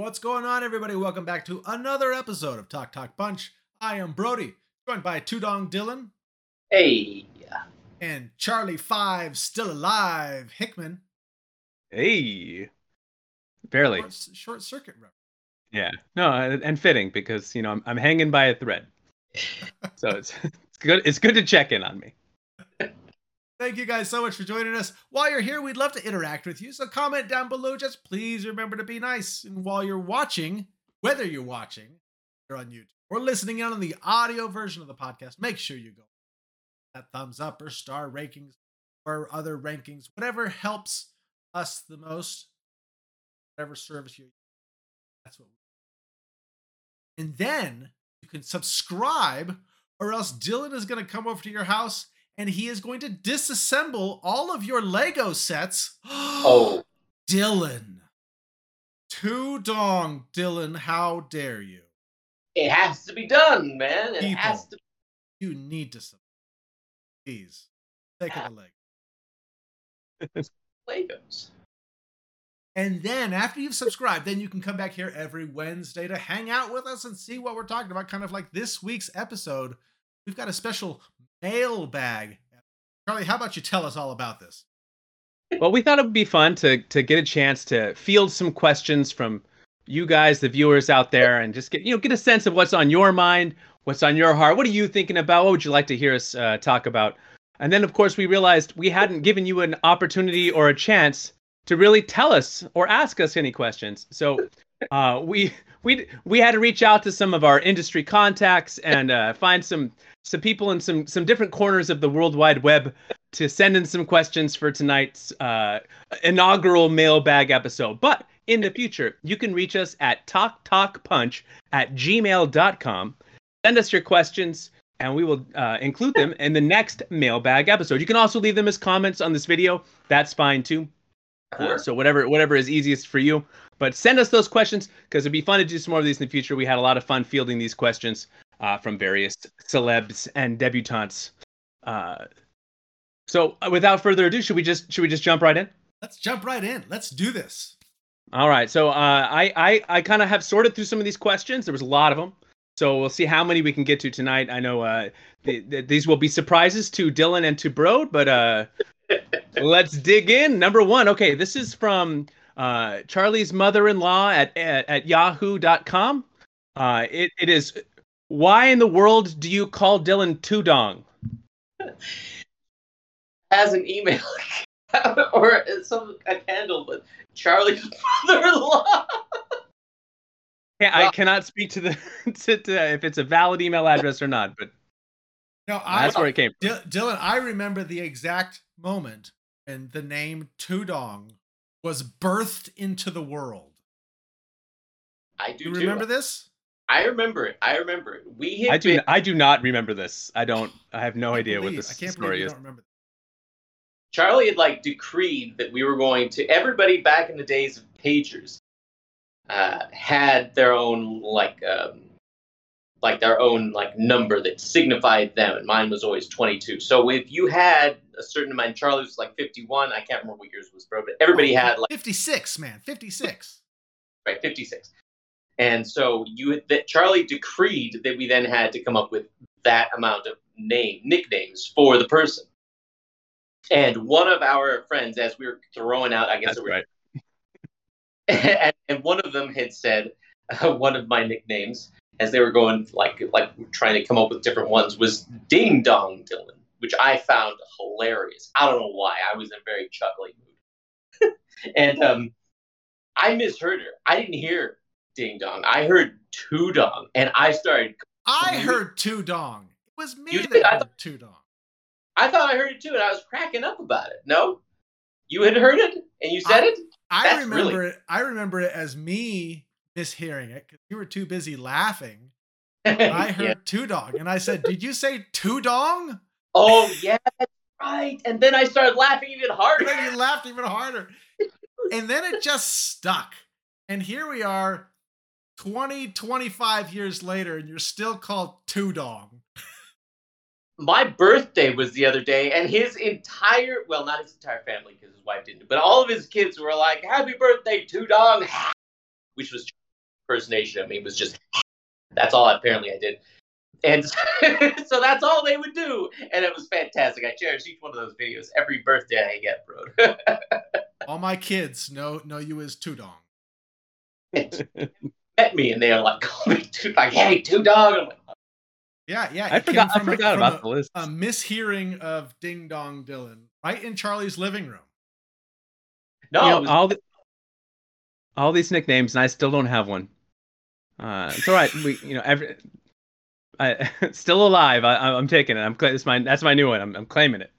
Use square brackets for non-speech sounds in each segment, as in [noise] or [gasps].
What's going on, everybody? Welcome back to another episode of Talk Talk Punch. I am Brody, joined by Tudong Dylan Hey, and Charlie Five, still alive, Hickman. Hey, barely. Short, short circuit reference. Yeah, no, and and fitting because you know I'm, I'm hanging by a thread, so it's [laughs] it's good. It's good to check in on me. Thank you guys so much for joining us. While you're here, we'd love to interact with you. So comment down below. Just please remember to be nice. And while you're watching, whether you're watching, you're on YouTube or listening in on the audio version of the podcast, make sure you go that thumbs up or star rankings or other rankings, whatever helps us the most, whatever service you. That's what. We and then you can subscribe, or else Dylan is going to come over to your house and he is going to disassemble all of your Lego sets. [gasps] Oh. Dylan. Too dong, Dylan, how dare you? it has to be done, man. It People. has to. You need to. Please. Take the leg. [laughs] Legos. And then after you've subscribed, then you can come back here every Wednesday to hang out with us and see what we're talking about. Kind of like this week's episode. We've got a special mailbag. Charlie, how about you tell us all about this? Well, we thought it would be fun to to get a chance to field some questions from you guys, the viewers out there, and just get you know get a sense of what's on your mind, what's on your heart. What are you thinking about? What would you like to hear us uh, talk about? And then, of course, we realized we hadn't given you an opportunity or a chance to really tell us or ask us any questions. So uh, we we we had to reach out to some of our industry contacts and uh, find some some people in some some different corners of the world wide web to send in some questions for tonight's uh, inaugural mailbag episode. But in the future, you can reach us at talktalkpunch at gmail.com. Send us your questions, and we will uh, include them in the next mailbag episode. You can also leave them as comments on this video. That's fine too. Uh, so whatever whatever is easiest for you. But send us those questions because it'd be fun to do some more of these in the future. We had a lot of fun fielding these questions uh, from various celebs and debutantes. Uh, so uh, without further ado, should we just should we just jump right in? Let's jump right in. Let's do this. All right. So uh, I I, I kind of have sorted through some of these questions. There was a lot of them. So we'll see how many we can get to tonight. I know uh, th- th- these will be surprises to Dylan and to Brode, but uh, [laughs] let's dig in. Number one. Okay, this is from uh, Charlie's mother-in-law at at, at Yahoo.com. Uh, it it is. Why in the world do you call Dylan Tudong? As an email [laughs] or some a candle, but Charlie's [laughs] mother-in-law. Yeah, I cannot speak to the [laughs] to, to if it's a valid email address or not, but No, I, that's where it came. Dy- Dylan, I remember the exact moment when the name Tudong was birthed into the world. I do You too. remember this? I remember it. I remember it. We hit. I do. big- I do not remember this. I don't. I have no I idea what this I can't story believe you is. don't remember. Charlie had like decreed that we were going to. Everybody back in the days of pagers uh, had their own like um, like their own like number that signified them, and mine was always twenty two. So if you had a certain amount, Charlie was like fifty one. I can't remember what yours was, bro, but everybody Oh, had like 56, man. 56. right 56 and so you that charlie decreed that we then had to come up with that amount of name nicknames for the person. And one of our friends as we were throwing out i guess That's right. [laughs] and, and one of them had said uh, one of my nicknames as they were going like like trying to come up with different ones was ding dong dylan which i found hilarious. I don't know why. I was in a very chuckly mood. [laughs] And um i misheard her. I didn't hear ding dong i heard two dong and i started I heard Tudong. It was me You did? that I heard Tudong. i thought i heard it too and i was cracking up about it no you had heard it and you said it I That's remember really- it. I remember it as me mishearing it because you were too busy laughing. [laughs] I heard Yeah. Tudong, and I said, "Did you say Tudong?" oh yeah that's right and then i started laughing even harder And [laughs] then you laughed even harder. And then it just stuck. And here we are 20, 25 years later, and you're still called Tudong. my birthday was the other day, and his entire well, not his entire family because his wife didn't, but all of his kids were like, "Happy birthday, two dog," [laughs] which was impersonation of me was just [laughs] that's all apparently I did. And [laughs] so that's all they would do. And it was fantastic. I cherish each one of those videos every birthday I get, bro. All my kids know know you as Tudong. Met me and they are like, call me two, like, hey, two dog. I'm like, Yeah, yeah. I it came forgot. I from a- forgot from about a- the list. a mishearing of Ding Dong Dylan right in Charlie's living room. no, you know, was- all the, all these nicknames, and I still don't have one. Uh, it's all right. We, you know, every, I [laughs] still alive. I, I'm taking it. I'm cla- it's my that's my new one. I'm, I'm claiming it.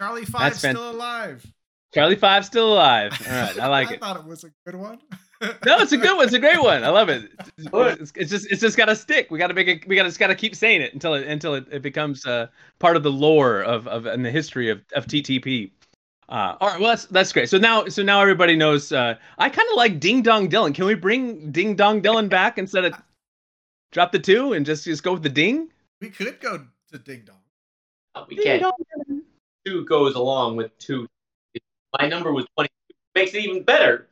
Charlie Five still alive. Charlie Five still alive. All right, I [laughs] like I it. I thought it was a good one. No, it's a good one. It's a great one. I love it. It's, it's, it's just it's just got to stick. We got to make it. We got to just got to keep saying it until it until it, it becomes uh, part of the lore of of and the history of of TTP. Uh, all right, well that's that's great. So now so now everybody knows. Uh, I kind of like Ding Dong Dylan. Can we bring Ding Dong Dylan back instead of drop the two and just just go with the ding? we could go to Ding Dong. we Ding can't. dong. Two goes along with two. My number was 22. Makes it even better.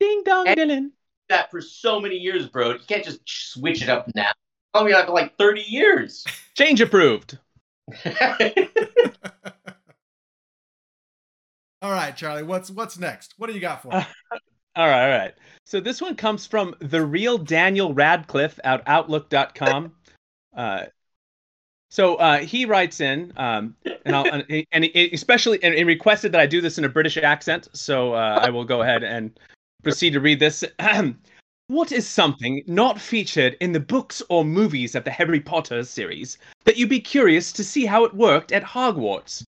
Ding Dong And- Dylan. That for so many years, bro. You can't just switch it up now. Call me after like 30 years. Change approved. [laughs] [laughs] All right, Charlie. What's what's next? What do you got for me? Uh, [laughs] All right, all right. So this one comes from the real Daniel Radcliffe at Outlook.com. Uh, so uh, he writes in, um, and, I'll, and, and especially and, and requested that I do this in a British accent. So uh, I will go ahead and proceed to read this. [clears throat] what is something not featured in the books or movies of the Harry Potter series that you'd be curious to see how it worked at Hogwarts?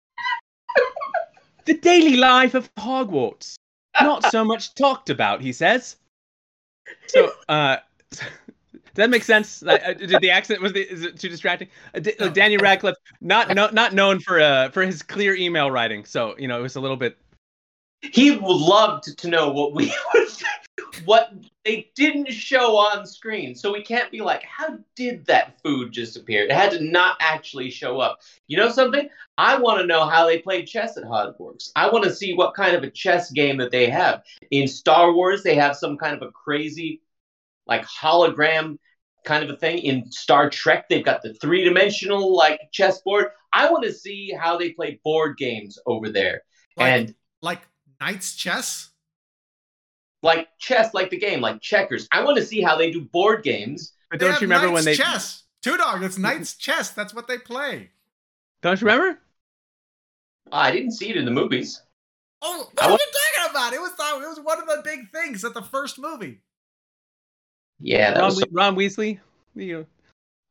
the daily life of Hogwarts not so much talked about, he says. So, uh, does [laughs] that make sense? Like, uh, did the accent was the, is it too distracting? Uh, D- uh, Daniel Radcliffe, not no, not known for uh for his clear email writing, so you know it was a little bit. He would love to, know what we [laughs] what they didn't show on screen. So we can't be like, how did that food just appear? It had to not actually show up. You know something? I want to know how they played chess at Hogwarts. I want to see what kind of a chess game that they have. In Star Wars, they have some kind of a crazy, like hologram kind of a thing. In Star Trek, they've got the three dimensional like chessboard. I want to see how they play board games over there. Like, and like Knight's Chess. like chess, like the game, like checkers. I want to see how they do board games. But don't have you remember when they? chess? Two dog. It's Knight's [laughs] Chess. That's what they play. Don't you remember? Ah, I didn't see it in the movies. Oh, I what are wa- you talking about? It was uh, it was one of the big things at the first movie. Yeah, that Ron, was. We- Ron Weasley. You know,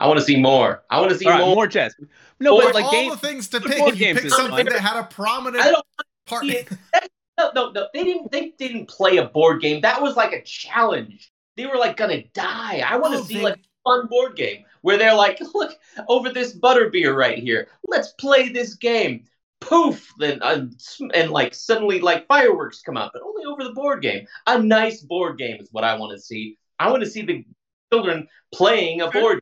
I want to see more. I want to see all right, more. more chess. No, Or but like all game. the things to pick, board you games picked is something that had a prominent I don't. part. see it. [laughs] No, no, no. They didn't. They didn't play a board game. That was like a challenge. They were like gonna die. I want to Oh, see they- like a fun board game where they're like, look over this butterbeer right here. Let's play this game. Poof! Then uh, and like suddenly like fireworks come out, but only over the board game. A nice board game is what I want to see. I want to see the children playing a board.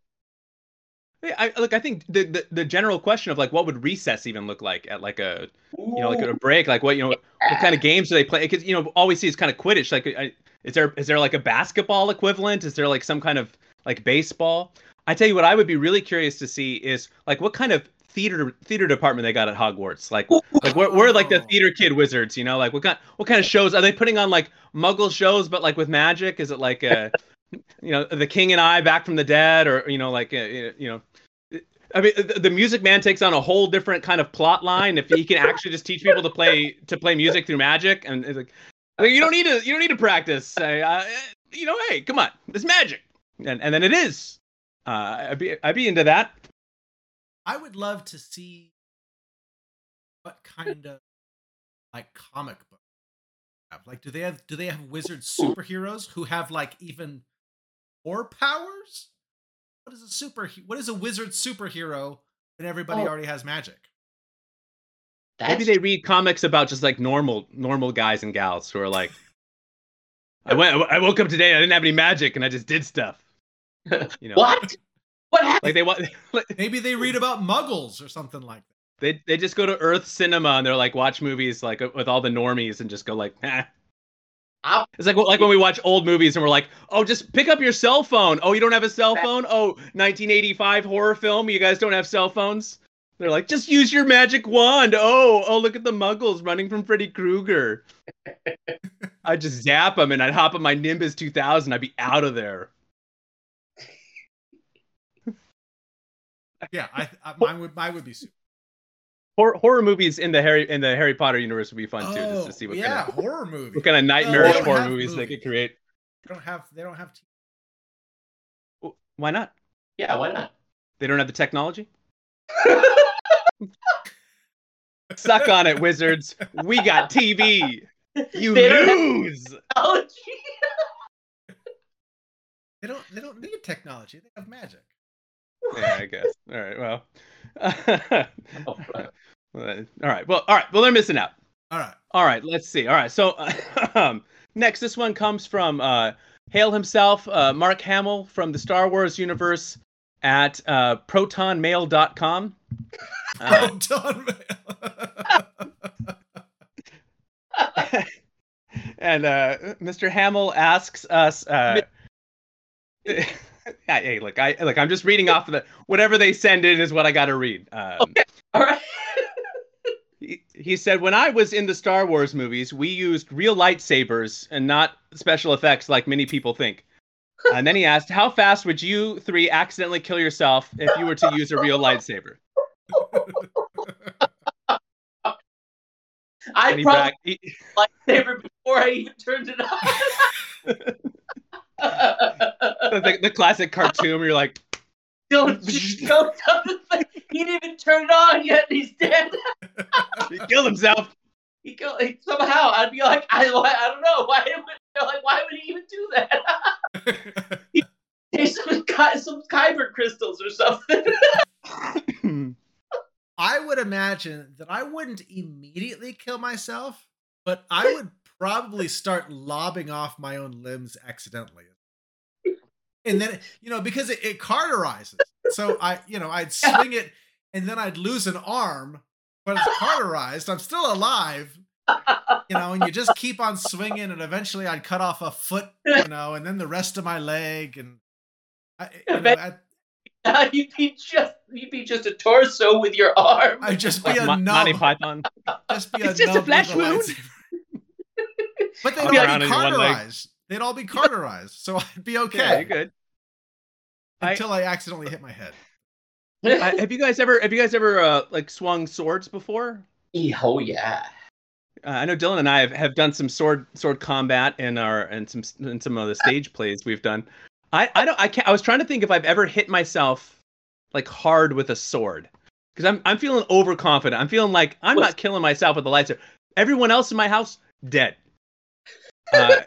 Yeah, I, look, I think the, the the general question of like what would recess even look like at like a you know like a break, like what you know what kind of games do they play? Because you know all we see is kind of Quidditch. Like, I, is there is there like a basketball equivalent? Is there like some kind of like baseball? I tell you what, I would be really curious to see is like what kind of theater theater department they got at Hogwarts. Like like we're, we're like the theater kid wizards, you know? Like what kind what kind of shows are they putting on? Like Muggle shows, but like with magic? Is it like a [laughs] you know the King and I back from the dead, or you know like uh, you know? I mean, the, Music Man takes on a whole different kind of plot line if he can actually just teach people to play to play music through magic, and it's like, you don't need to you don't need to practice. Uh, uh, you know, hey, come on, it's magic, and and then it is. Uh, I'd be I'd be into that. I would love to see what kind of like comic book have. Like, do they have do they have wizard superheroes who have like even more powers? What is a super? What is a wizard superhero when everybody Oh. already has magic? That's Maybe they read comics about just like normal normal guys and gals who are like, [laughs] I went I woke up today I didn't have any magic and I just did stuff. [laughs] You know, what? What happened? like they want [laughs] Maybe they read about muggles or something like that. they they just go to Earth Cinema and they're like watch movies like with all the normies and just go like, ah, I'll- It's like like when we watch old movies and we're like, oh, just pick up your cell phone. Oh, you don't have a cell phone? Oh, 1985 horror film. You guys don't have cell phones? They're like, just use your magic wand. Oh, oh, look at the muggles running from Freddy Krueger. [laughs] I'd just zap them and I'd hop on my Nimbus 2000. I'd be out of there. Yeah, I, I mine would mine would be super. Horror, horror movies in the Harry in the Harry Potter universe would be fun too, just to oh, see what Oh, yeah, kind of horror movie. what kind of nightmarish don't horror have movies they could create. They don't have they don't have t- Why not? yeah, why not? They don't have the technology. [laughs] Suck on it, wizards. We got TV. You They don't lose. technology. they don't they don't need technology. They have magic. Yeah, I guess. All right. Well. [laughs] Oh, right. [laughs] all right. Well. All right. Well, they're missing out. All right. All right. Let's see. All right. So [laughs] um, next, this one comes from uh, Hale himself, uh, Mark Hamill from the Star Wars universe at uh, protonmail.com. Uh, Proton and uh, Mr. Hamill asks us. Uh, hey, look, I look. I'm just reading off of the whatever they send in is what I got to read. Um, All right. [laughs] he, he said, "When I was in the Star Wars movies, we used real lightsabers and not special effects like many people think." [laughs] And then he asked, "How fast would you three accidentally kill yourself if you were to use a real lightsaber?" I probably back, he, lightsaber before I even turned it on. [laughs] the, the classic cartoon where you're like, don't don't tell the thing. He didn't even turn it on yet. and He's dead. he killed himself. He go he, somehow. I'd be like, I, I don't know why. Would, like, why would he even do that? [laughs] There's some Ky- some kyber crystals or something. [laughs] I would imagine that I wouldn't immediately kill myself, but I [laughs] would probably start lobbing off my own limbs accidentally. And then, you know, because it, it cauterizes. So I, you know, I'd swing it and then I'd lose an arm, but it's cauterized. I'm still alive, you know, and you just keep on swinging and eventually I'd cut off a foot, you know, and then the rest of my leg. And I, you know, I, [laughs] you'd be just you'd be just a torso with your arm. I'd just be Like a Mo- numb. Monty Python. just be It's a just a nub flesh wound. Lightsaber. but they'd all be in one leg. cauterized. They'd all be cauterized, so I'd be Yeah, okay you're good. Until I accidentally hit my head. I, have you guys ever have you guys ever uh, like swung swords before? oh yeah. Uh, I know Dylan and I have, have done some sword sword combat in our and some in some of the stage plays we've done. I I don't I can't, I was trying to think if I've ever hit myself like hard with a sword because I'm I'm feeling overconfident. I'm feeling like I'm Well- not killing myself with the lightsaber. Everyone else in my house dead. Uh,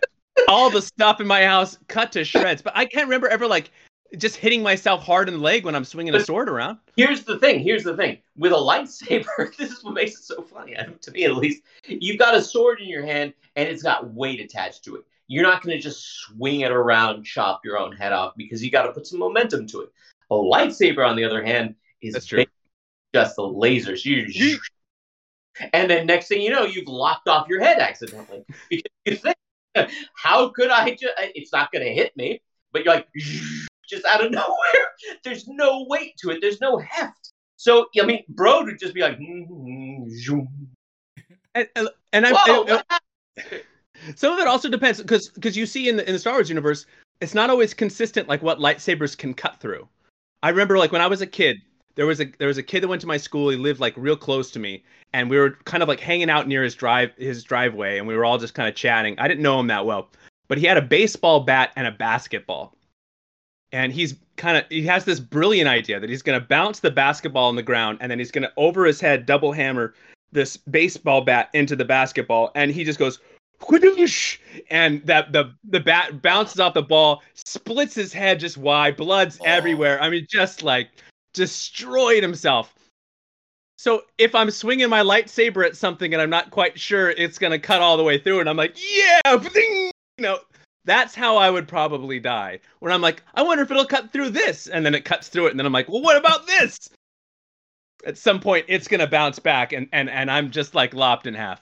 all the stuff in my house cut to shreds. But I can't remember ever like just hitting myself hard in the leg when I'm swinging a sword around. Here's the thing. Here's the thing. With a lightsaber, [laughs] this is what makes it so funny, to me at least. You've got a sword in your hand, and it's got weight attached to it. You're not going to just swing it around, chop your own head off, because you got to put some momentum to it. A lightsaber, on the other hand, is That's true. ba- just the lasers. You, and then next thing you know, you've lopped off your head accidentally because you think, "How could I? Just, it's not going to hit me." But you're like, [laughs] just out of [laughs] nowhere. There's no weight to it. There's no heft. So I mean, bro would just be like, "Mm, [laughs] zoom." And, and- and I'm, "Whoa!" and- what? Some of it also depends because because you see in the in the Star Wars universe, it's not always consistent like what lightsabers can cut through. I remember like when I was a kid, there was a there was a kid that went to my school. He lived like real close to me, and we were kind of like hanging out near his drive his driveway, and we were all just kind of chatting. I didn't know him that well, but he had a baseball bat and a basketball, and he's kind of he has this brilliant idea that he's going to bounce the basketball on the ground, and then he's going to over his head double hammer this baseball bat into the basketball, and he just goes whoosh, and that the the bat bounces off the ball, splits his head just wide, blood's Oh. everywhere. I mean, just like destroyed himself. So if I'm swinging my lightsaber at something and I'm not quite sure it's gonna cut all the way through, and I'm like, yeah, bling, you know, that's how I would probably die. When I'm like, I wonder if it'll cut through this, and then it cuts through it, and then I'm like, well, what about this? At some point, it's gonna bounce back, and and and I'm just like lopped in half.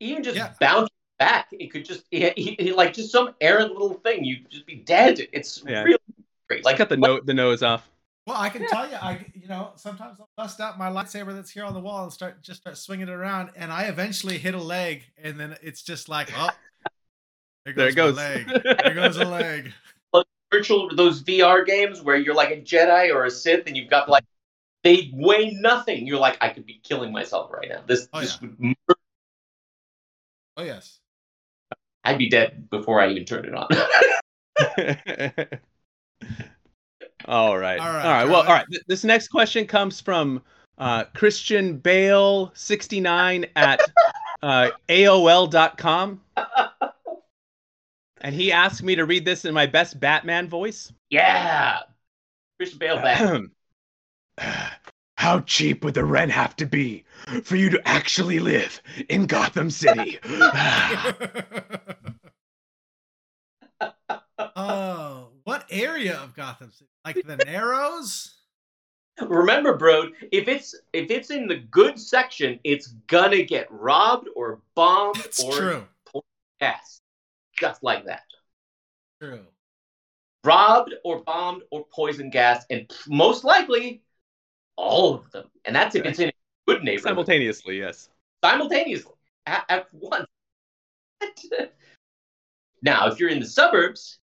Even just Yeah. bouncing back. It could just he, he, he- like just some errant little thing. You'd just be dead. It's Yeah. really great. Like Like cut the no- the nose off. Well, I can tell you, I you know sometimes I'll bust out my lightsaber that's here on the wall and start just start swinging it around, and I eventually hit a leg, and then it's just like, oh, there There goes, it my goes. leg. [laughs] There goes a leg. virtual those VR games where you're like a Jedi or a Sith and you've got like they weigh nothing. You're like, I could be killing myself right now. This, Oh, this yeah. would mur- Oh yes. I'd be dead before I even turned it on. [laughs] [laughs] [laughs] all right. All All right, right. Well, all Charlie. right. Th- This next question comes from uh, Christian Bale 69 at uh, AOL.com. And he asked me to read this in my best Batman voice. yeah, Christian Bale back. [clears throat] How cheap would the rent have to be for you to actually live in Gotham City? [laughs] [sighs] oh, what area of Gotham City? Like the Narrows? Remember, bro, if it's if it's in the good section, it's gonna get robbed or bombed That's or true. cast, just like that. True. Robbed or bombed or poison gas, and most likely all of them. And that's if it's in a good neighborhood. Simultaneously, yes. simultaneously at, at once. [laughs] now, if you're in the suburbs,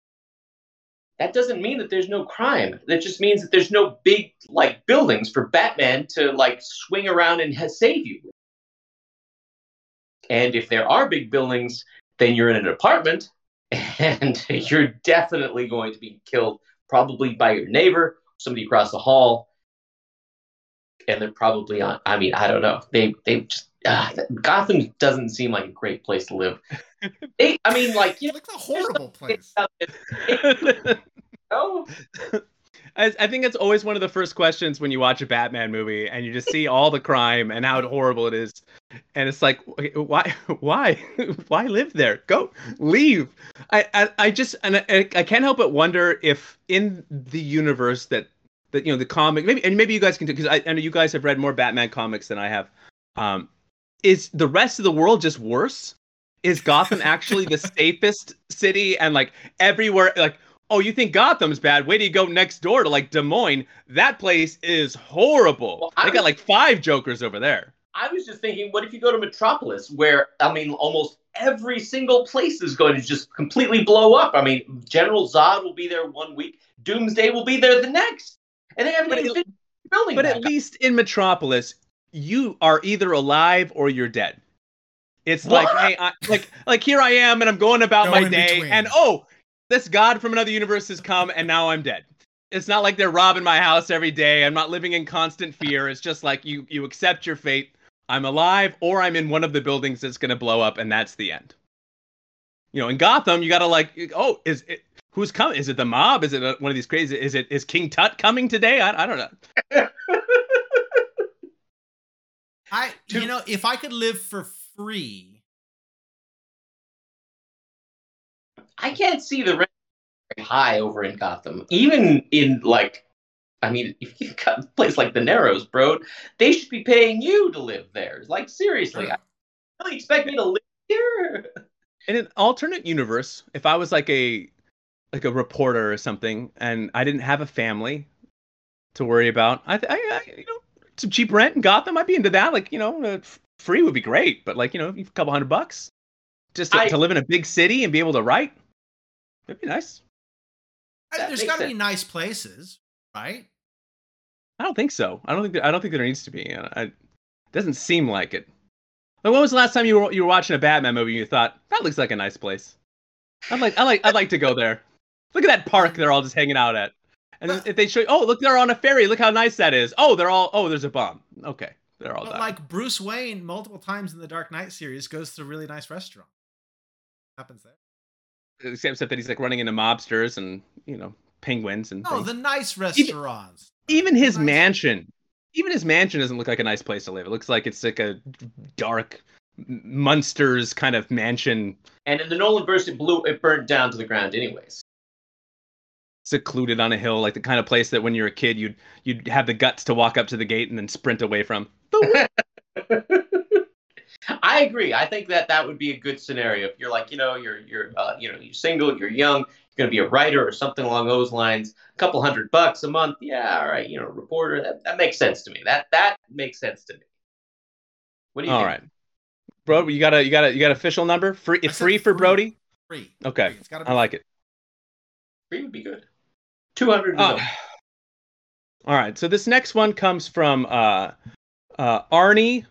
that doesn't mean that there's no crime. That just means that there's no big like buildings for Batman to like swing around and save you. And if there are big buildings, then you're in an apartment, [laughs] and you're definitely going to be killed, probably by your neighbor, somebody across the hall, and they're probably on. I mean, I don't know. They they just uh, Gotham doesn't seem like a great place to live. [laughs] I mean, like you know, Like a horrible place. [laughs] know, [laughs] I, I think it's always one of the first questions when you watch a Batman movie and you just see all the crime and how horrible it is, and it's like, why, [laughs] why, [laughs] why live there? Go, leave. I, I, I just, and I, I can't help but wonder if in the universe that, that you know, the comic, maybe, and maybe you guys can do because I, I know you guys have read more Batman comics than I have. Um, is the rest of the world just worse? Is Gotham actually the safest city and like everywhere like oh, you think Gotham's bad? Wait till you go next door to like Des Moines. That place is horrible. Well, they I got like five Jokers over there. I was just thinking, what if you go to Metropolis, where I mean, almost every single place is going to just completely blow up? I mean, General Zod will be there one week, Doomsday will be there the next, and they haven't But even it- building. But at up. least in Metropolis, you are either alive or you're dead. It's like, hey, I, like, like here I am, and I'm going about Go my day, between. and oh, this god from another universe has come, and now I'm dead. It's not like they're robbing my house every day. I'm not living in constant fear. It's just like you, you accept your fate. I'm alive, or I'm in one of the buildings that's gonna blow up, and that's the end. You know, in Gotham, you gotta like, oh, is it? Who's coming? Is it the mob? Is it uh one of these crazy? Is it is King Tut coming today? I, I don't know. [laughs] I you know, if I could live for free, I can't see the rent very high over in Gotham. Even in like, I mean, if you've [laughs] got a place like the Narrows, bro, they should be paying you to live there. Like seriously, I really expect me to live here. in an alternate universe, if I was like a like a reporter or something, and I didn't have a family to worry about, I, th- I, I you know some cheap rent in Gotham, I'd be into that. Like you know, uh, free would be great, but like you know, a couple hundred bucks just to, I- to live in a big city and be able to write, that'd be nice. I- That there's makes got to be nice places, right? I don't think so. I don't think that, I don't think there needs to be. I, it doesn't seem like it. Like, when was the last time you were you were watching a Batman movie and you thought that looks like a nice place? I'd like I like I'd like to go there. Look at that park they're all just hanging out at. And then But- if they show you, oh look they're on a ferry. Look how nice that is. Oh they're all oh there's a bomb. Okay they're all But dying. like Bruce Wayne, multiple times in the Dark Knight series, goes to a really nice restaurant. Happens there. Except, except that he's like running into mobsters and you know penguins and No, things. the nice restaurants. even his Nice- mansion even his mansion doesn't look like a nice place to live. It looks like it's like a dark m- monsters kind of mansion And in the Nolan verse, it blew, it burnt down to the ground, anyways. secluded on a hill, like the kind of place that when you're a kid you'd you'd have the guts to walk up to the gate and then sprint away from. [laughs] I I agree. I think that that would be a good scenario. If you're like, you know, you're you're uh, you know, you're single, you're young, you're gonna be a writer or something along those lines. A couple hundred bucks a month, yeah, all right. You know, reporter. That, that makes sense to me. That that makes sense to me. What do you All think? right, bro. You got a you got a you got official number free it's free for free. Brody. Free. Okay, Free. It's gotta be I like it. Free would be good. Two hundred. Uh, all right, so this next one comes from uh, uh, Arnie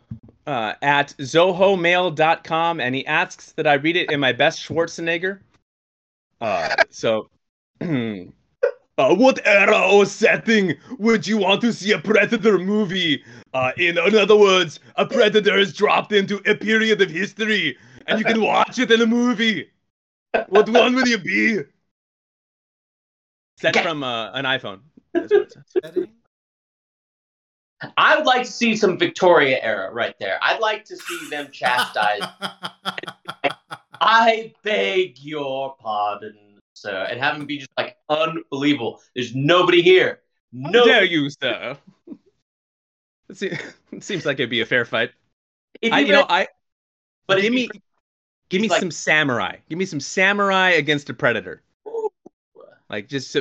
uh, at zohomail.com, and he asks that I read it in my best Schwarzenegger. Uh, so, [clears throat] uh, what era or setting would you want to see a Predator movie? Uh, in, in other words, a Predator is dropped into a period of history, and you can [laughs] watch it in a movie. What one would you be? Sent from uh, an iPhone. I would like to see some Victoria era right there. I'd like to see them chastised. [laughs] I beg your pardon, sir, and have them be just like unbelievable. There's nobody here. How No, dare you, sir? It se- it seems like it'd be a fair fight. I, you know, I but give me give me like- some samurai. Give me some samurai against a predator. Like just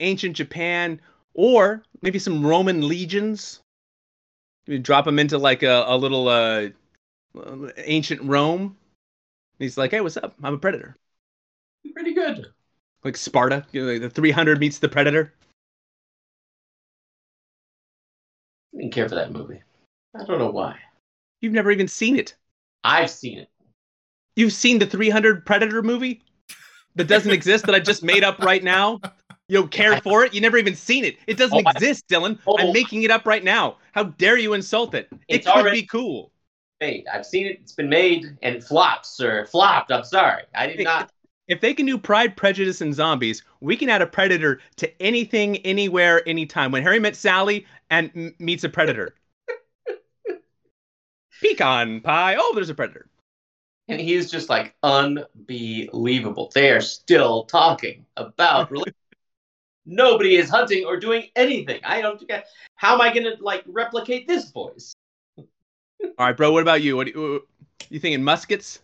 ancient Japan, or maybe some Roman legions. You drop him into like a, a little uh, uh, ancient Rome. And he's like, "Hey, what's up? I'm a predator." pretty good. Like Sparta, you know, like the 300 meets the predator. I didn't care for that movie. I don't know why. You've never even seen it. I've seen it. You've seen the 300 Predator movie that doesn't exist that I just made up right now? You don't care for it? You never even seen it. It doesn't Oh, exist, Dylan. Oh. I'm making it up right now. How dare you insult it? It It's could already- be cool. Made. I've seen it. It's been made, and it flopped, sir. Flopped. I'm sorry. I did not. If they can do Pride, Prejudice, and Zombies, we can add a Predator to anything, anywhere, anytime. When Harry met Sally and m- meets a Predator. [laughs] Pecan pie. Oh, there's a Predator. And he's just like unbelievable. They are still talking about religion. [laughs] Nobody is hunting or doing anything. I don't get. How am I gonna like replicate this voice? All right, bro. What about you? What do you, you thinking? Muskets?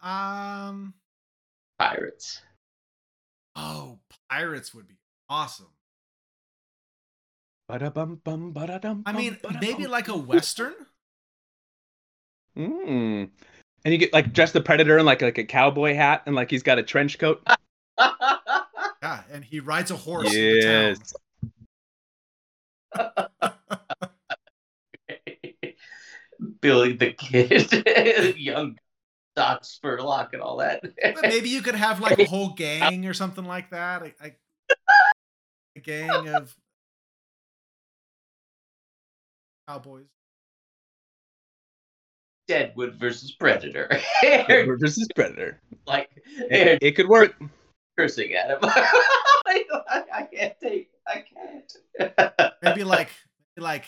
um. Pirates. Oh, pirates would be awesome. Ba-da-bum-bum, ba-da-dum, I mean, maybe ba-da-bum. like a western. Mm. And you get like dress the predator in like like a cowboy hat and like he's got a trench coat. Yeah, and he rides a horse. into town. [laughs] Billy the Kid, [laughs] young Doc Scurlock, and all that. But maybe you could have like a [laughs] whole gang or something like that. A, a- a gang of cowboys. Deadwood versus Predator. Predator versus predator. like It, it could work. Cursing at him. I, [laughs] I can't take. I can't. Maybe like maybe like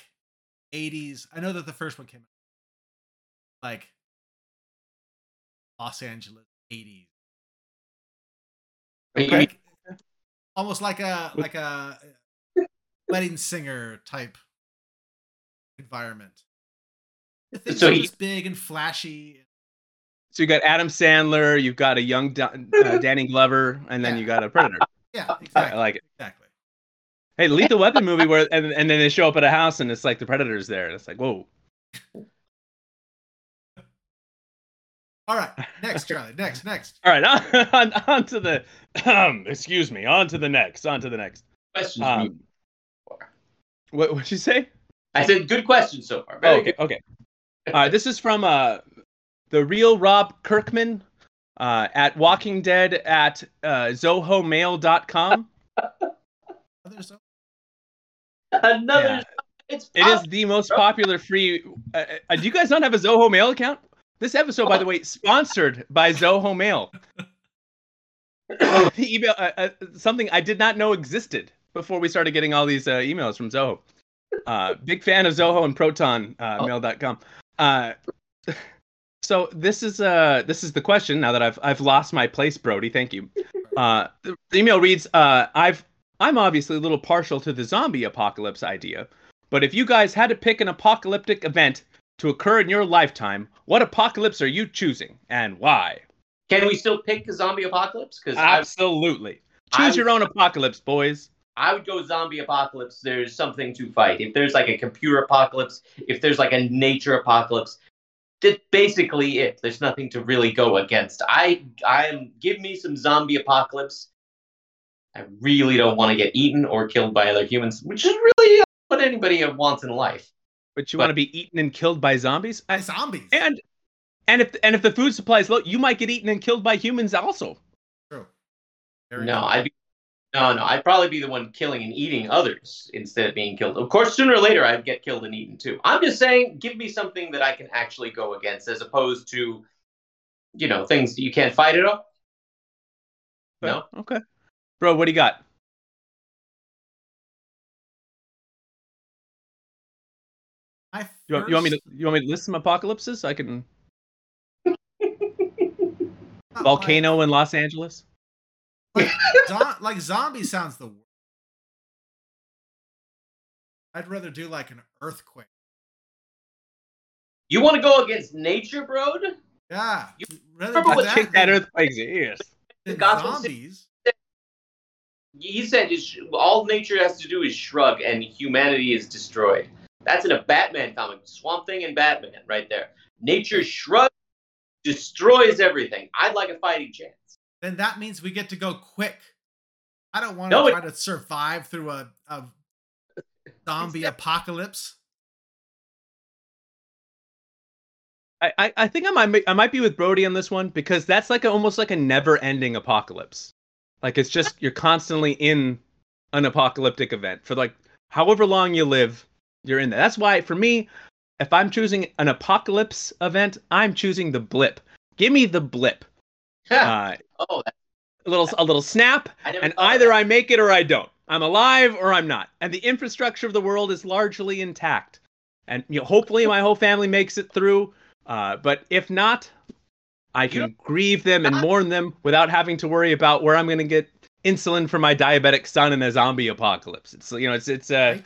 80s. I know that the first one came out like Los Angeles 80s. Like, almost like a like a uh, wedding singer type environment. Things So are he- just big and flashy. So you got Adam Sandler, you've got a young Don, uh, [laughs] Danny Glover, and then Yeah. you got a predator. [laughs] Yeah, I like it. Exactly. Hey, Lethal Weapon movie where and, and then they show up at a house and it's like the predator's there. And it's like, whoa. [laughs] All right. Next, Charlie. Next, next. All right, on, on, on to the um, excuse me, on to the next, on to the next. Questions. Um, what what'd you say? I said good question so far. Very Oh, okay, okay. All right, this is from uh, the real Rob Kirkman uh, at Walking Dead at uh, zohomail.com. Others don't- Another. Yeah. It's It is the most popular free. Uh, uh, do you guys not have a Zoho Mail account? This episode, by the way, sponsored by Zoho Mail. [coughs] The email uh, uh, something I did not know existed before we started getting all these uh, emails from Zoho. Uh, big fan of Zoho and Proton uh, Oh. Mail.com. So this is uh this is the question. Now that I've I've lost my place, Brody. Thank you. [laughs] Uh, the, the email reads: uh, I've I'm obviously a little partial to the zombie apocalypse idea, but if you guys had to pick an apocalyptic event to occur in your lifetime, what apocalypse are you choosing and why? Can we still pick a zombie apocalypse? Because Absolutely. I Choose would- your own apocalypse, boys. I would go zombie apocalypse. There's something to fight. If there's like a computer apocalypse, if there's like a nature apocalypse, that's basically it. There's nothing to really go against. I I'm give me some zombie apocalypse. I really don't want to get eaten or killed by other humans, which is really what anybody wants in life. But you But- want to be eaten and killed by zombies? By And zombies. and and if and if the food supply is low, you might get eaten and killed by humans also. True. Very No, true. I'd be no, no. I'd probably be the one killing and eating others instead of being killed. Of course, sooner or later, I'd get killed and eaten too. I'm just saying, give me something that I can actually go against, as opposed to, you know, things that you can't fight at all. No, Okay. Bro, what do you got? I You want, you want me to you want me to list some apocalypses? I can [laughs] volcano in Los Angeles. Like, [laughs] zo- like zombie sounds the worst. I'd rather do like an earthquake. you want to go against nature, bro? Yeah. You rather remember do what I'll kick that than- earthquake's ears. than Gotham zombies. He said all nature has to do is shrug, and humanity is destroyed. That's in a Batman comic, Swamp Thing and Batman, right there. Nature shrugs, destroys everything. I'd like a fighting chance. Then that means we get to go quick. I don't want to No, it- try to survive through a, a [laughs] zombie apocalypse. I, I, think I might be- I might be with Brody on this one because that's like a, almost like a never-ending apocalypse. Like it's just you're constantly in an apocalyptic event for like however long you live, you're in there. That's why for me, if I'm choosing an apocalypse event, I'm choosing the blip. Give me the blip. Uh, [laughs] oh, a little a little snap, and either. I make it or I don't. I'm alive or I'm not. And the infrastructure of the world is largely intact. And you know, hopefully my whole family makes it through. Uh, but if not, I can grieve them and mourn them without having to worry about where I'm going to get insulin for my diabetic son in a zombie apocalypse. It's you know, it's it's uh,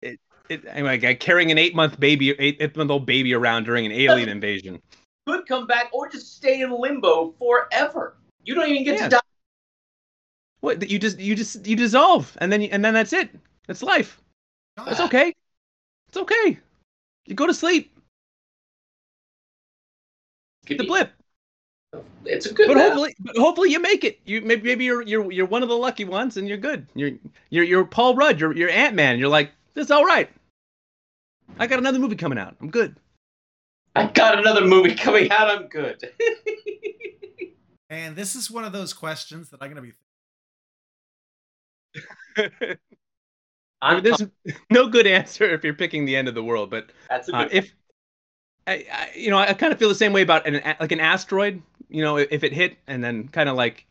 it, it anyway, like carrying an eight month baby, eight month old baby around during an alien [laughs] invasion. Could come back or just stay in limbo forever. You don't even get Yeah. to die. What you just you just you dissolve and then you, and then that's it. That's life. It's God. okay. It's okay. You go to sleep. Get The blip. It's a good. But map. hopefully, but hopefully you make it. You maybe maybe you're you're you're one of the lucky ones, and you're good. You're you're you're Paul Rudd. You're you're Ant Man. You're like this. is All right. I got another movie coming out. I'm good. I got another movie coming out. I'm good. [laughs] And this is one of those questions that I'm going to be. I I'm mean, there's no good answer if you're picking the end of the world. But That's a uh, if I, I you know I kind of feel the same way about an like an asteroid. You know, if it hit and then kind of like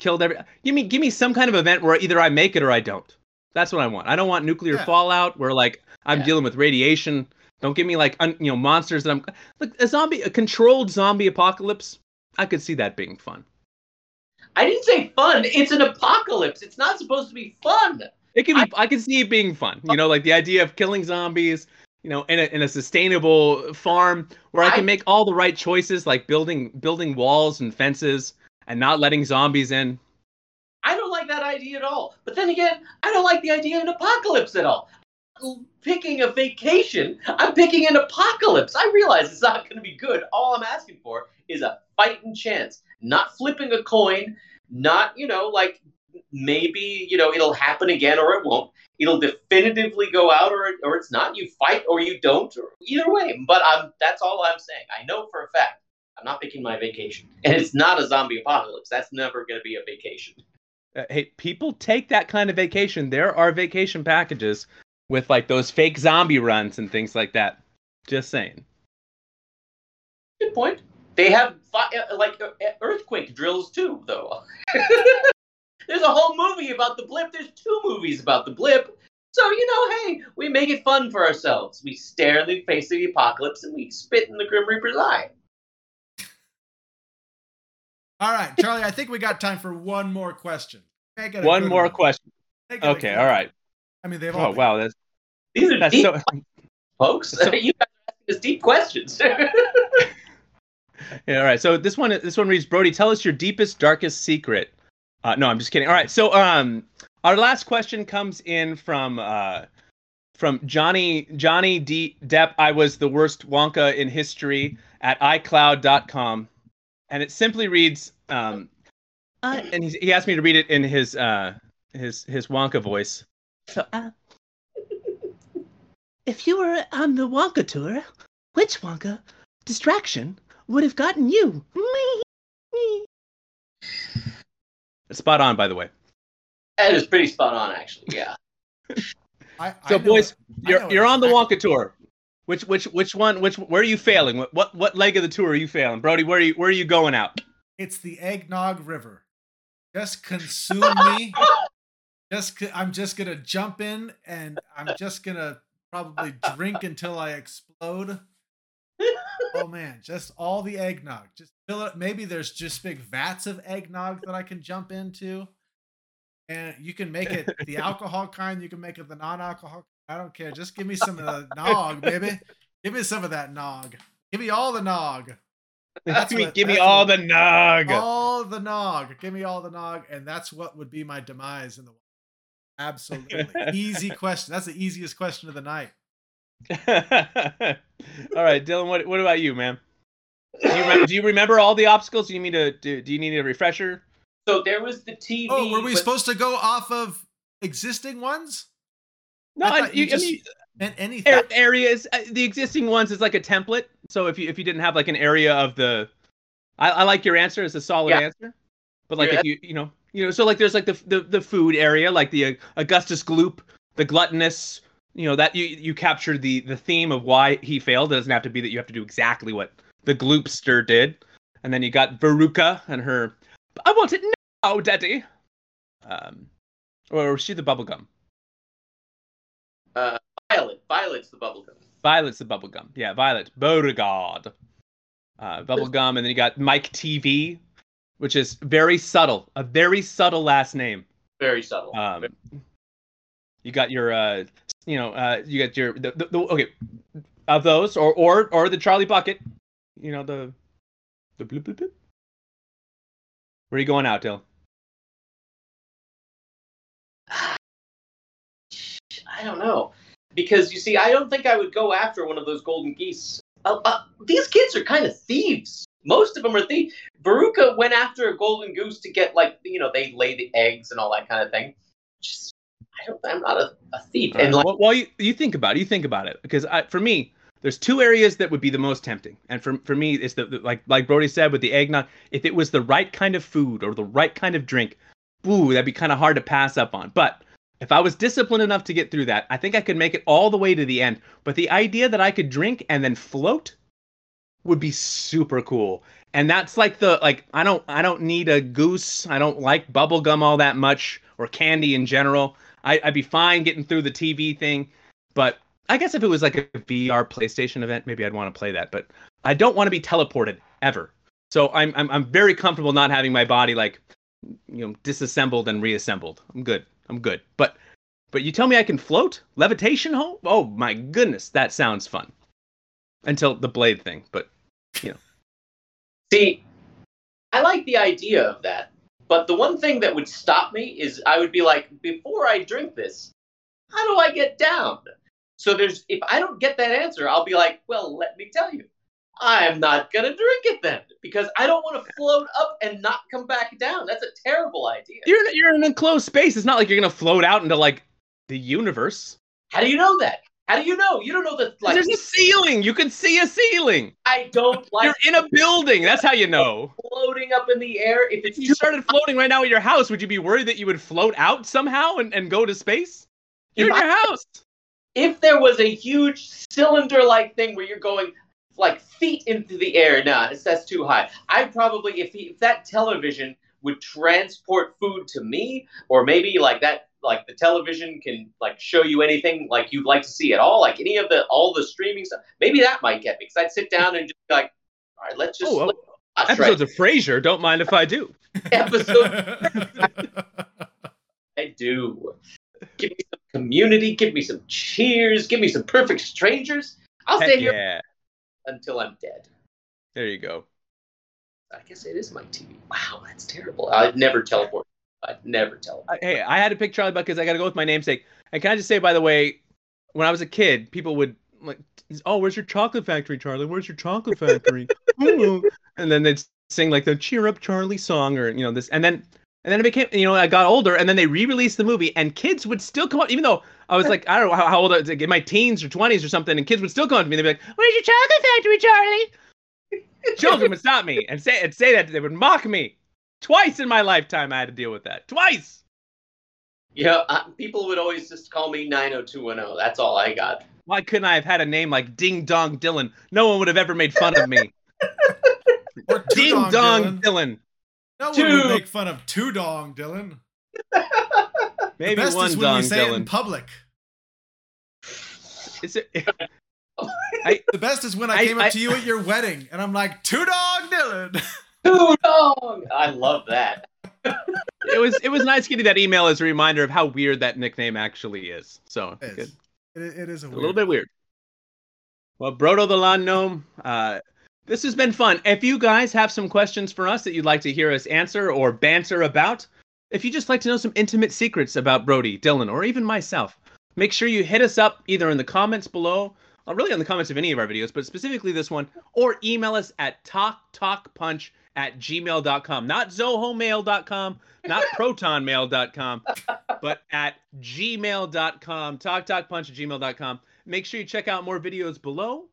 killed every. Give me give me some kind of event where either I make it or I don't. That's what I want. I don't want nuclear Yeah. fallout where like I'm Yeah. dealing with radiation. Don't give me like un, you know monsters that I'm like a zombie a controlled zombie apocalypse. I could see that being fun. I didn't say fun. It's an apocalypse. It's not supposed to be fun. It could be. I, can see it being fun. You know, like the idea of killing zombies. You know, in a in a sustainable farm where I I- can make all the right choices, like building building walls and fences and not letting zombies in. I don't like that idea at all. But then again, I don't like the idea of an apocalypse at all. Picking a vacation, I'm picking an apocalypse. I realize it's not going to be good. All I'm asking for is a fighting chance, not flipping a coin, not, you know, like maybe, you know, it'll happen again or it won't. It'll definitively go out or, or it's not. You fight or you don't, or either way. But I'm, that's all I'm saying. I know for a fact I'm not picking my vacation. And it's not a zombie apocalypse. That's never going to be a vacation. Uh, hey, people take that kind of vacation. There are vacation packages with like those fake zombie runs and things like that. Just saying. Good point. They have uh, like uh, earthquake drills too, though. [laughs] There's a whole movie about the blip. There's two movies about the blip. So you know, hey, we make it fun for ourselves. We stare in the face of the apocalypse and we spit in the Grim Reaper's eye. All right, Charlie, I think we got time for one more question. Make it a One more one. question. Make it a Okay, good all one. right. I mean, they've all Oh been- wow, that's These are that's deep, so. [laughs] folks. So- [laughs] [laughs] you guys are asking It's deep questions. Yeah, all right. So this one, this one reads, Brody, tell us your deepest, darkest secret. Uh, no, I'm just kidding. All right. So, um, our last question comes in from uh, from Johnny Johnny D Depp. I was the worst Wonka in history at iCloud.com, and it simply reads, um, uh, and he's, he asked me to read it in his uh, his his Wonka voice. So, uh, if you were on the Wonka tour, which Wonka distraction would have gotten you? [laughs] Spot on, by the way. that is pretty spot on, actually. Yeah. [laughs] I, I So, boys, it- You're you're on the exactly- Wonka tour. Which which which one? Which where are you failing? What what what leg of the tour are you failing, Brody? Where are you where are you going out? It's the eggnog river. Just consume me. [laughs] Just I'm just gonna jump in and I'm just gonna probably drink until I explode. Oh man, just all the eggnog. Just fill it. Maybe there's just big vats of eggnog that I can jump into. And you can make it the [laughs] alcohol kind, you can make it the non-alcohol. I don't care. Just give me some of the nog, baby. Give me some of that nog. Give me all the nog. That's [laughs] give me what- give me all what- the nog. All the nog. Give me all the nog, and that's what would be my demise in the world. Absolutely. Easy question. That's the easiest question of the night. [laughs] all right, Dylan. What what about you, man? Do you, remember, do you remember all the obstacles? Do you need to do, do you need a refresher? So there was the TV. Oh, were we but- supposed to go off of existing ones? No, I I thought you you, I just- mean, And anything? areas. uh, The existing ones is like a template. So if you if you didn't have like an area of the, I, I like your answer. It's a solid Yeah. answer. But like Yeah. if you you know you know so like there's like the the, the food area like the uh, Augustus Gloop, the gluttonous. You know that you you captured the the theme of why he failed. It doesn't have to be that you have to do exactly what the Gloopster did. And then you got Veruca and her. I want it now, Daddy. Um, or was she the bubblegum? Uh Violet. Violet's the bubblegum. Violet's the bubblegum. Yeah, Violet Beauregarde. Uh, bubblegum, and then you got Mike Teavee, which is very subtle, a very subtle last name. Very subtle. Um, you got your, uh, you know, uh, you got your the, the, the okay of those, or or or the Charlie Bucket. You know the the bloop bloop bloop. Where are you going out, Dill? [sighs] I don't know. Because you see, I don't think I would go after one of those golden geese. Uh, uh, these kids are kind of thieves. Most of them are thieves. Veruca went after a golden goose to get, like, you know, they lay the eggs and all that kind of thing. Just, I don't, I'm not a, a thief. And, like, well, well, you, you think about it. You think about it because I, for me, there's two areas that would be the most tempting, and for for me, it's the, the like like Brody said with the eggnog. If it was the right kind of food or the right kind of drink, ooh, that'd be kind of hard to pass up on. But if I was disciplined enough to get through that, I think I could make it all the way to the end. But the idea that I could drink and then float would be super cool. And that's like the like I don't I don't need a goose. I don't like bubblegum all that much or candy in general. I, I'd be fine getting through the TV thing, but I guess if it was like a VR PlayStation event, maybe I'd want to play that. But I don't want to be teleported ever. So I'm I'm I'm very comfortable not having my body like you know disassembled and reassembled. I'm good. I'm good. But but you tell me I can float levitation home? Oh my goodness, that sounds fun. Until the blade thing, but see, I like the idea of that. But the one thing that would stop me is I would be like, before I drink this, how do I get down? So there's, if I don't get that answer, I'll be like, well, let me tell you. I'm not gonna drink it then because I don't want to float up and not come back down. That's a terrible idea. you're in, you're in an enclosed space. It's not like you're gonna float out into like the universe. How do you know that? How do you know? You don't know that. Like, There's a ceiling. You can see a ceiling. I don't like You're in a building. That's how you know. floating up in the air. If If you started floating right now at your house, would you be worried that you would float out somehow and, and go to space? You're in If your house. if there was a huge cylinder-like thing where you're going like feet into the air, nah, that's too high. I'd probably if, he, if that television would transport food to me, or maybe like that, like the television can like show you anything like you'd like to see at all, like any of the all the streaming stuff. Maybe that might get me because I'd sit down and just be like, all right, let's just Oh, let's oh, watch episodes right of Frasier. Don't mind if I do. [laughs] [laughs] episode. I do. Give me some community. Give me some cheers. Give me some perfect strangers. I'll Heck stay here yeah. until I'm dead. There you go. I guess it is my TV. Wow, that's terrible. I'd never teleport. I'd never tell. I, hey, I had to pick Charlie Buck because I got to go with my namesake. And can I just say, by the way, when I was a kid, people would like, "Oh, where's your chocolate factory, Charlie? Where's your chocolate factory?" [laughs] And then they'd sing like the "Cheer Up, Charlie" song, or you know this, and then and then it became, you know, I got older, and then they re-released the movie, and kids would still come up, even though I was like, I don't know how, how old I was, like in my teens or twenties or something, and kids would still come up to me, and they'd be like, "Where's your chocolate factory, Charlie?" [laughs] Children would stop me and say and say that they would mock me. Twice in my lifetime, I had to deal with that. Twice. Yeah, uh, people would always just call me 90210. That's all I got. Why couldn't I have had a name like Ding Dong Dylan? No one would have ever made fun of me. [laughs] Or Ding Dong Dong Dylan. Dylan. No one Two. would make fun of two dong Dylan. [laughs] Maybe the best one is when Dong you say it in Dylan. public. Is it, [laughs] The best is when I, I- came up I- to you at your wedding and I'm like, two dong Dylan. Too long. I love that. [laughs] it was it was nice getting that email as a reminder of how weird that nickname actually is. So It good. is. It, it is a, a little bit weird. Well, Brodo the Lawn Gnome, uh, this has been fun. If you guys have some questions for us that you'd like to hear us answer or banter about, if you just like to know some intimate secrets about Brody, Dylan, or even myself, make sure you hit us up either in the comments below, or really in the comments of any of our videos, but specifically this one, or email us at talktalkpunch at gmail.com. Not zohomail.com, not [laughs] protonmail.com, but at gmail.com. Talktalkpunch at gmail.com. Make sure you check out more videos below,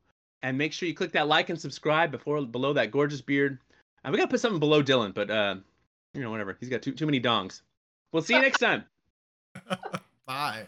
and make sure you click that like and subscribe before below that gorgeous beard. And we gotta put something below Dylan, but uh, you know, whatever. He's got too too many dongs. We'll see you next time. [laughs] Bye.